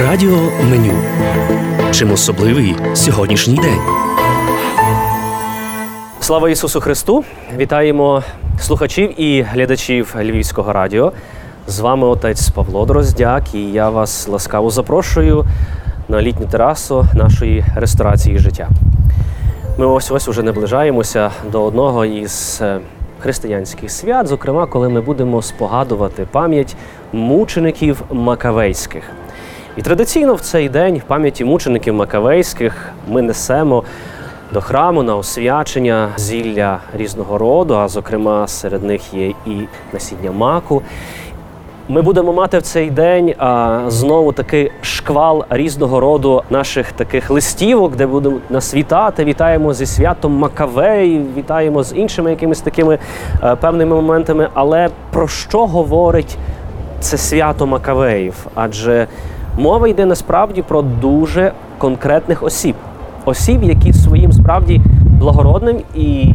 Радіо меню. Чим особливий сьогоднішній день? Слава Ісусу Христу! Вітаємо слухачів і глядачів Львівського радіо. З вами отець Павло Дроздяк, і я вас ласкаво запрошую на літню терасу нашої ресторації життя. Ми ось ось уже наближаємося до одного із е, християнських свят, зокрема, коли ми будемо спогадувати пам'ять мучеників Макавейських. І традиційно в цей день в пам'яті мучеників Макавейських ми несемо до храму на освячення зілля різного роду, а зокрема серед них є і насіння маку. Ми будемо мати в цей день а, знову такий шквал різного роду наших таких листівок, де будемо нас вітати. Вітаємо зі святом Макавей, вітаємо з іншими якимись такими а, певними моментами. Але про що говорить це свято Макавеїв? Адже мова йде насправді про дуже конкретних осіб, осіб, які своїм справді благородним і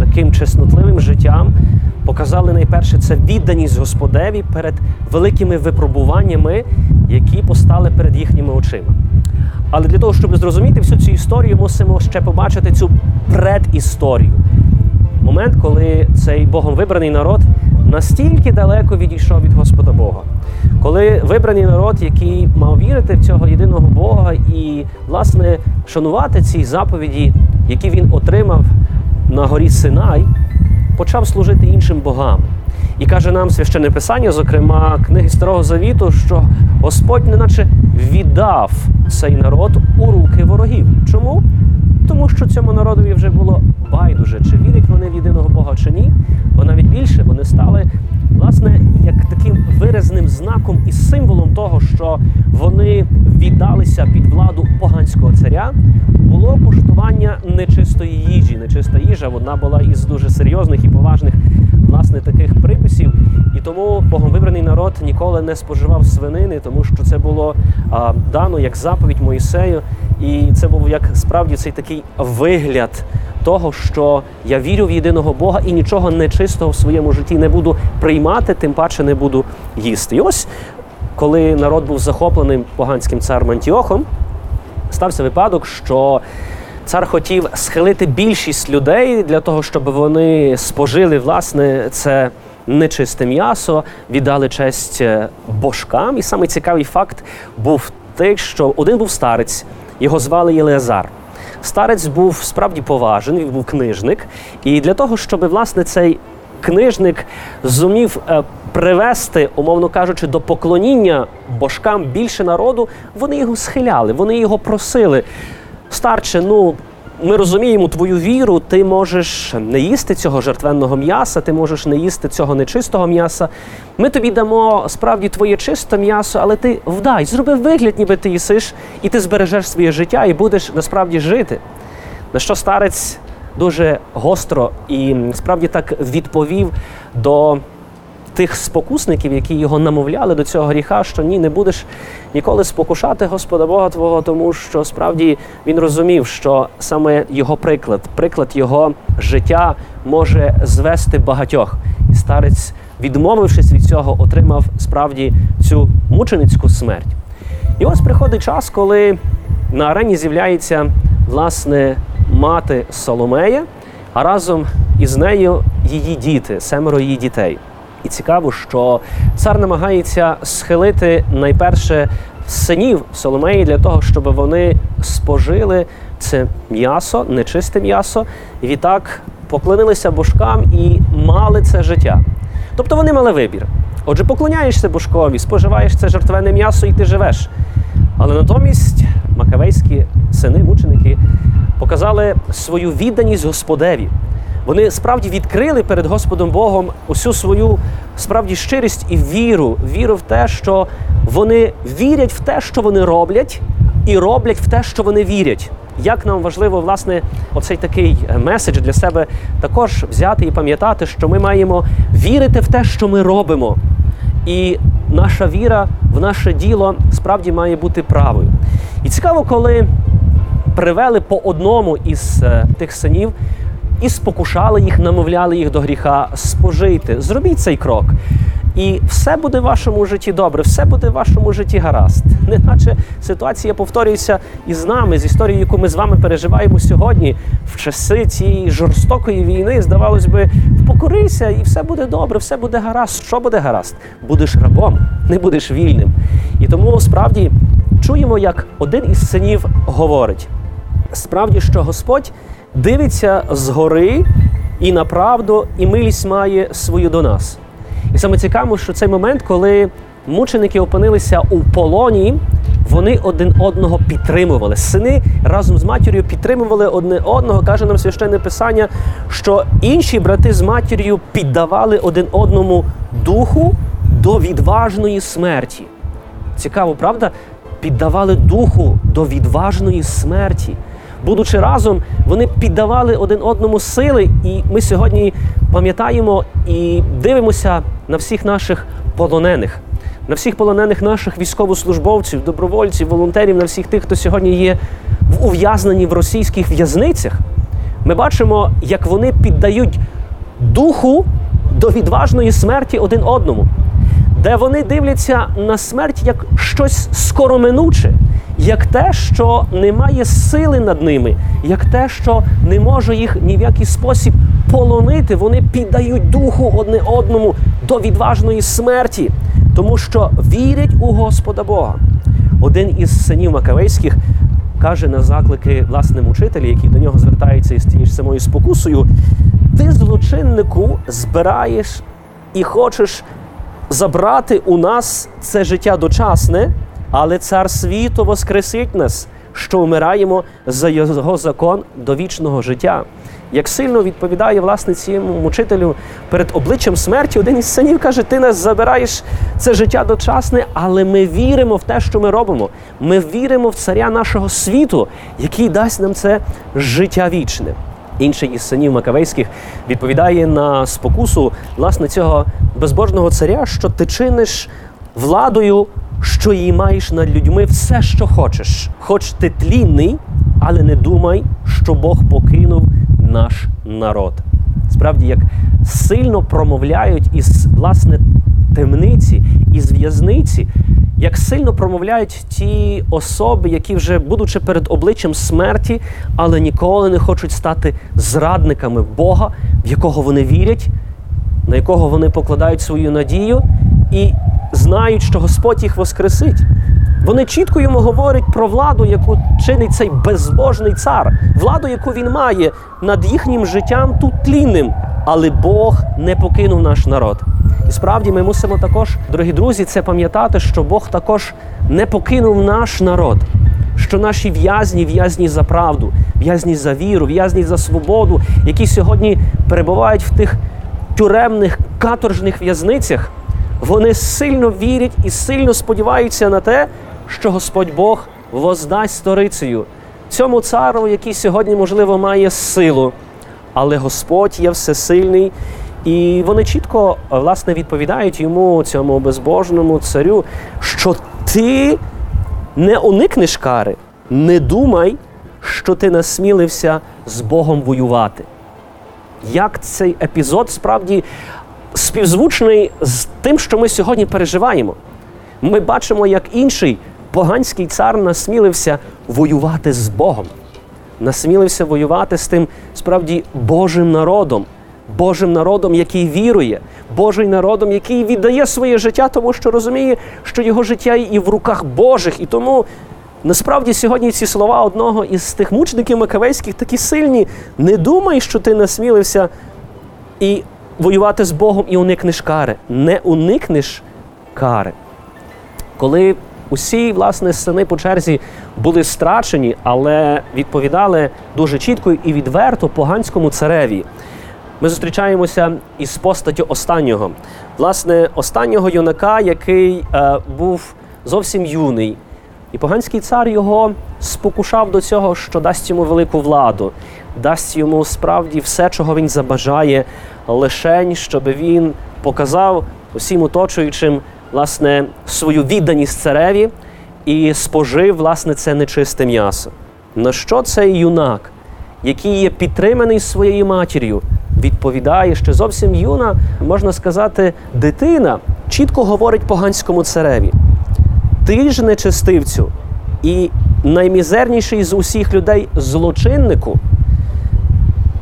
таким чеснотливим життям показали найперше це відданість Господеві перед великими випробуваннями, які постали перед їхніми очима. Але для того, щоб зрозуміти всю цю історію, мусимо ще побачити цю предісторію. Момент, коли цей Богом вибраний народ настільки далеко відійшов від Господа Бога, коли вибраний народ, який мав вірити в цього єдиного Бога і, власне, шанувати ці заповіді, які він отримав на горі Синай, почав служити іншим богам. І каже нам священне писання, зокрема книги Старого Завіту, що Господь неначе віддав цей народ у руки ворогів. Чому? Тому що цьому народові вже було байдуже, чи вірять вони в єдиного Бога чи ні, бо навіть більше вони стали власне як таким виразним знаком і символом того, що вони віддалися під владу поганського царя. Було куштування нечистої їжі. Нечиста їжа вона була із дуже серйозних і поважних власне таких приписів. І тому Богом вибраний народ ніколи не споживав свинини, тому що це було а, дано як заповідь Моїсею. І це був як справді цей такий вигляд того, що я вірю в єдиного Бога і нічого нечистого в своєму житті не буду приймати, тим паче не буду їсти. І ось коли народ був захоплений поганським царем Антіохом, стався випадок, що цар хотів схилити більшість людей для того, щоб вони спожили власне це. Нечисте м'ясо, віддали честь божкам. І саме цікавий факт був той, що один був старець, його звали Єлеазар. Старець був справді поважений, він був книжник. І для того, щоб власне цей книжник зумів привести, умовно кажучи, до поклоніння божкам більше народу, вони його схиляли, вони його просили. Старче, ну. Ми розуміємо твою віру, ти можеш не їсти цього жертвенного м'яса, ти можеш не їсти цього нечистого м'яса. Ми тобі дамо справді твоє чисте м'ясо, але ти вдай, зроби вигляд, ніби ти їсиш, і ти збережеш своє життя і будеш насправді жити. На що старець дуже гостро і справді так відповів до тих спокусників, які його намовляли до цього гріха, що ні, не будеш ніколи спокушати Господа Бога Твого, тому що справді він розумів, що саме його приклад, приклад його життя може звести багатьох. І старець, відмовившись від цього, отримав справді цю мученицьку смерть. І ось приходить час, коли на арені з'являється власне мати Соломея, а разом із нею її діти, семеро її дітей. І цікаво, що цар намагається схилити найперше синів Соломеї для того, щоб вони спожили це м'ясо, нечисте м'ясо, і відтак поклонилися божкам і мали це життя. Тобто вони мали вибір. Отже, поклоняєшся божкові, споживаєш це жертвене м'ясо і ти живеш. Але натомість макавейські сини, мученики показали свою відданість Господеві. Вони справді відкрили перед Господом Богом усю свою справді щирість і віру, віру в те, що вони вірять в те, що вони роблять, і роблять в те, що вони вірять. Як нам важливо, власне, оцей такий меседж для себе також взяти і пам'ятати, що ми маємо вірити в те, що ми робимо. І наша віра в наше діло справді має бути правою. І цікаво, коли привели по одному із тих синів і спокушали їх, намовляли їх до гріха, спожити. Зробіть цей крок. і все буде в вашому житті добре, все буде в вашому житті гаразд. Неначе ситуація повторюється і з нами, з історією, яку ми з вами переживаємо сьогодні, в часи цієї жорстокої війни, здавалось би, покорися, і все буде добре, все буде гаразд. Що буде гаразд? Будеш рабом, не будеш вільним. І тому справді чуємо, як один із синів говорить: справді, що Господь дивиться згори і на правду, і милість має свою до нас. І саме цікаво, що цей момент, коли мученики опинилися у полоні, вони один одного підтримували. Сини разом з матір'ю підтримували одне одного. Каже нам священне писання, що інші брати з матір'ю піддавали один одному духу до відважної смерті. Цікаво, правда? Піддавали духу до відважної смерті. Будучи разом, вони піддавали один одному сили, і ми сьогодні пам'ятаємо і дивимося на всіх наших полонених, на всіх полонених наших військовослужбовців, добровольців, волонтерів, на всіх тих, хто сьогодні є в ув'язненні в російських в'язницях. Ми бачимо, як вони піддають духу до відважної смерті один одному, де вони дивляться на смерть як щось скороминуче, як те, що немає сили над ними, як те, що не може їх ні в який спосіб полонити. Вони піддають духу одне одному до відважної смерті, тому що вірять у Господа Бога. Один із синів Макавейських каже на заклики власним учителі, які до нього звертаються із тією ж самою спокусою: ти злочиннику збираєш і хочеш забрати у нас це життя дочасне, але цар світу воскресить нас, що вмираємо за його закон до вічного життя. Як сильно відповідає власне цьому мучителю перед обличчям смерті, один із синів каже: Ти нас забираєш це життя дочасне, але ми віримо в те, що ми робимо. Ми віримо в царя нашого світу, який дасть нам це життя вічне. Інший із синів Макавейських відповідає на спокусу власне цього безбожного царя, що ти чиниш владою, що її маєш над людьми все, що хочеш. Хоч ти тлінний, але не думай, що Бог покинув наш народ. Справді, як сильно промовляють із власне темниці, із в'язниці, як сильно промовляють ті особи, які вже будучи перед обличчям смерті, але ніколи не хочуть стати зрадниками Бога, в якого вони вірять, на якого вони покладають свою надію і знають, що Господь їх воскресить. Вони чітко йому говорять про владу, яку чинить цей безбожний цар, владу, яку він має над їхнім життям тут тлінним. Але Бог не покинув наш народ. І справді ми мусимо також, дорогі друзі, це пам'ятати, що Бог також не покинув наш народ, що наші в'язні, в'язні за правду, в'язні за віру, в'язні за свободу, які сьогодні перебувають в тих тюремних каторжних в'язницях, вони сильно вірять і сильно сподіваються на те, що Господь Бог воздасть сторицею цьому цару, який сьогодні, можливо, має силу, але Господь є всесильний. І вони чітко власне відповідають йому, цьому безбожному царю, що ти не уникнеш кари, не думай, що ти насмілився з Богом воювати. Як цей епізод справді співзвучний з тим, що ми сьогодні переживаємо? Ми бачимо, як інший поганський цар насмілився воювати з Богом, насмілився воювати з тим справді Божим народом. Божим народом, який вірує, Божим народом, який віддає своє життя, тому що розуміє, що його життя і в руках Божих. І тому насправді сьогодні ці слова одного із тих мучеників Макавейських такі сильні. Не думай, що ти насмілився і воювати з Богом і уникнеш кари. Не уникнеш кари. Коли усі власне сини по черзі були страчені, але відповідали дуже чітко і відверто поганському цареві. Ми зустрічаємося із постаттю останнього, власне, останнього юнака, який е, був зовсім юний. І поганський цар його спокушав до цього, що дасть йому велику владу, дасть йому справді все, чого він забажає, лишень, щоб він показав усім оточуючим власне, свою відданість цареві і спожив власне, це нечисте м'ясо. На що цей юнак, який є підтриманий своєю матір'ю, відповідає, що зовсім юна, можна сказати, дитина, чітко говорить поганському цареві: ти ж нечестивцю і наймізерніший з усіх людей злочиннику,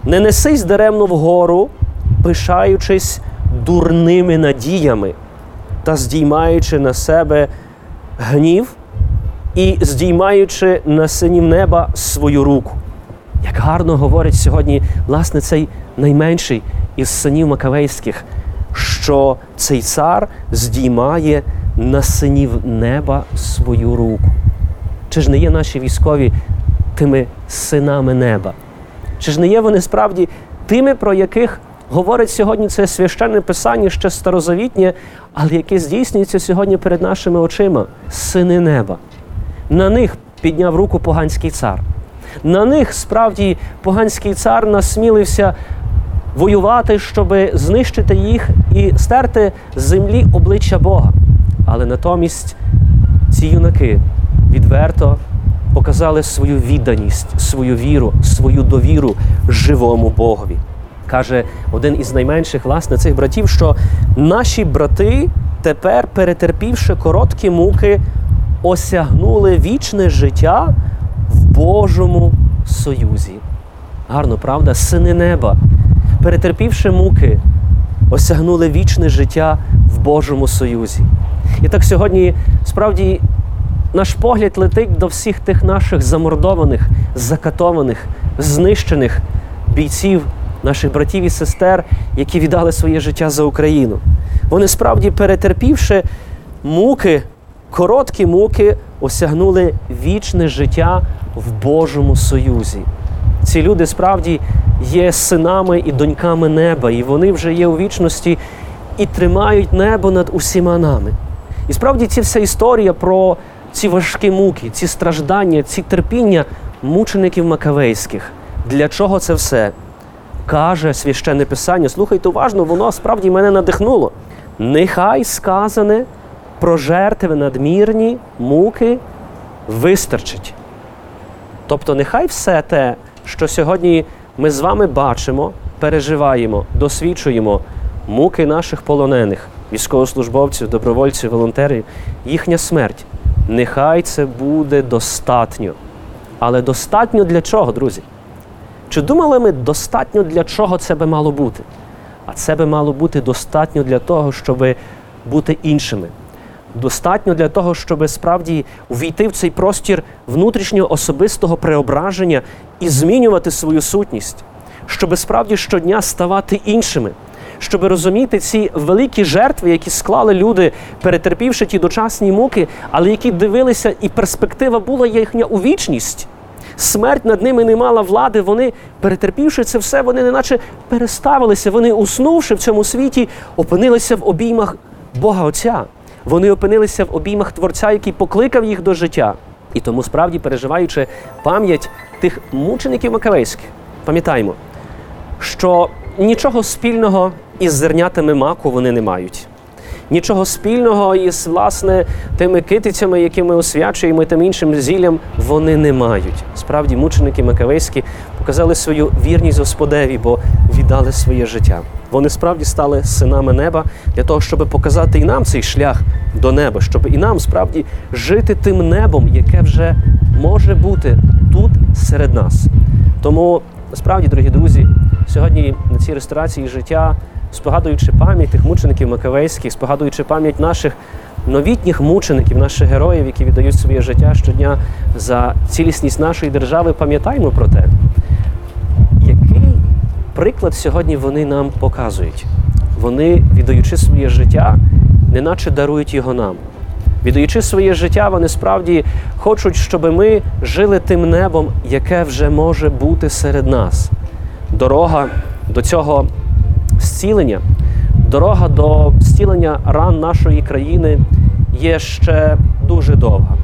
не несись даремно вгору, пишаючись дурними надіями та здіймаючи на себе гнів і здіймаючи на синів неба свою руку. Як гарно говорить сьогодні, власне, цей найменший із синів Макавейських, що цей цар здіймає на синів неба свою руку. Чи ж не є наші військові тими синами неба? Чи ж не є вони справді тими, про яких говорить сьогодні це священне писання ще старозавітнє, але яке здійснюється сьогодні перед нашими очима сини неба? На них підняв руку поганський цар. На них справді поганський цар насмілився воювати, щоб знищити їх і стерти з землі обличчя Бога. Але натомість ці юнаки відверто показали свою відданість, свою віру, свою довіру живому Богові. Каже один із найменших власне цих братів, що наші брати тепер, перетерпівши короткі муки, осягнули вічне життя в Божому союзі. Гарно, правда? Сини неба, перетерпівши муки, осягнули вічне життя в Божому союзі. І так сьогодні справді наш погляд летить до всіх тих наших замордованих, закатованих, знищених бійців, наших братів і сестер, які віддали своє життя за Україну. Вони справді, перетерпівши муки, короткі муки, осягнули вічне життя в Божому союзі. Ці люди справді є синами і доньками неба, і вони вже є у вічності і тримають небо над усіма нами. І справді ця вся історія про ці важкі муки, ці страждання, ці терпіння мучеників Макавейських. Для чого це все? Каже священне писання, слухайте уважно, воно справді мене надихнуло. Нехай сказане про жертви надмірні, муки вистачить. Тобто, нехай все те, що сьогодні ми з вами бачимо, переживаємо, досвідчуємо муки наших полонених, військовослужбовців, добровольців, волонтерів, їхня смерть. Нехай це буде достатньо. Але достатньо для чого, друзі? Чи думали ми достатньо для чого це би мало бути? А це би мало бути достатньо для того, щоб бути іншими. Достатньо для того, щоб справді увійти в цей простір внутрішнього особистого преображення і змінювати свою сутність, щоб справді щодня ставати іншими, щоб розуміти ці великі жертви, які склали люди, перетерпівши ті дочасні муки, але які дивилися, і перспектива була їхня у вічність. Смерть над ними не мала влади. Вони, перетерпівши це все, вони неначе переставилися. Вони, уснувши в цьому світі, опинилися в обіймах Бога Отця. Вони опинилися в обіймах Творця, який покликав їх до життя. І тому, справді, переживаючи пам'ять тих мучеників Макавейських, пам'ятаємо, що нічого спільного із зернятами маку вони не мають. Нічого спільного із власне тими китицями, які ми освячуємо, і тим іншим зіллям, вони не мають. Справді, мученики Макавейські показали свою вірність Господеві, бо віддали своє життя. Вони справді стали синами неба для того, щоб показати і нам цей шлях до неба, щоб і нам справді жити тим небом, яке вже може бути тут серед нас. Тому насправді, дорогі друзі, сьогодні на цій ресторації життя спогадуючи пам'ять тих мучеників Макавейських, спогадуючи пам'ять наших новітніх мучеників, наших героїв, які віддають своє життя щодня за цілісність нашої держави, пам'ятаємо про те, який приклад сьогодні вони нам показують. Вони, віддаючи своє життя, неначе дарують його нам. Віддаючи своє життя, вони справді хочуть, щоб ми жили тим небом, яке вже може бути серед нас. Дорога до цього зцілення, дорога до зцілення ран нашої країни є ще дуже довга.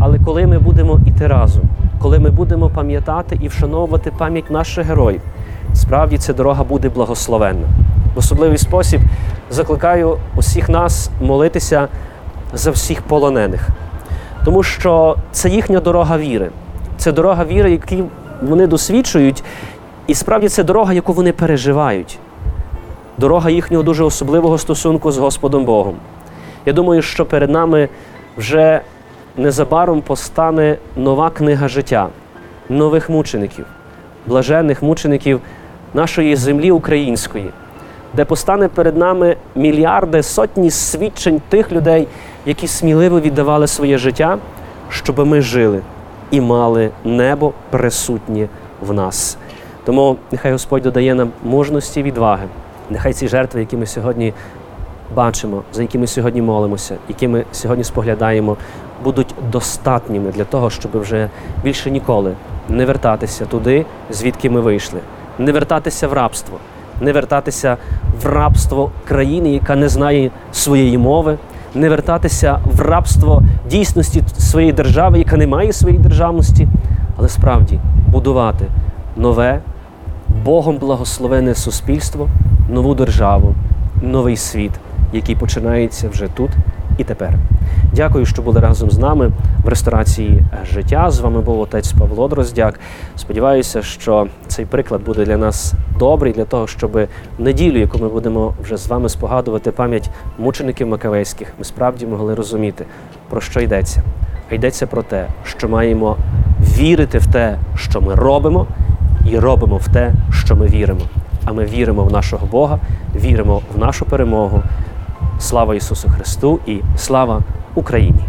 Але коли ми будемо іти разом, коли ми будемо пам'ятати і вшановувати пам'ять наших героїв, справді ця дорога буде благословенна. В особливий спосіб закликаю усіх нас молитися за всіх полонених, тому що це їхня дорога віри, це дорога віри, яку вони досвідчують, і справді це дорога, яку вони переживають. Дорога їхнього дуже особливого стосунку з Господом Богом. Я думаю, що перед нами вже незабаром постане нова книга життя нових мучеників, блаженних мучеників нашої землі української, де постане перед нами мільярди, сотні свідчень тих людей, які сміливо віддавали своє життя, щоб ми жили і мали небо присутнє в нас. Тому нехай Господь додає нам мужності і відваги. Нехай ці жертви, які ми сьогодні бачимо, за які ми сьогодні молимося, які ми сьогодні споглядаємо, будуть достатніми для того, щоб вже більше ніколи не вертатися туди, звідки ми вийшли, не вертатися в рабство, не вертатися в рабство країни, яка не знає своєї мови, не вертатися в рабство дійсності своєї держави, яка не має своєї державності, але справді будувати нове, Богом благословене суспільство, нову державу, новий світ, який починається вже тут і тепер. Дякую, що були разом з нами в ресторації життя. З вами був отець Павло Дроздяк. Сподіваюся, що цей приклад буде для нас добрий для того, щоб в неділю, яку ми будемо вже з вами спогадувати пам'ять мучеників Макавейських, ми справді могли розуміти, про що йдеться. А йдеться про те, що маємо вірити в те, що ми робимо, і робимо в те, що ми віримо. А ми віримо в нашого Бога, віримо в нашу перемогу. Слава Ісусу Христу і слава Україні!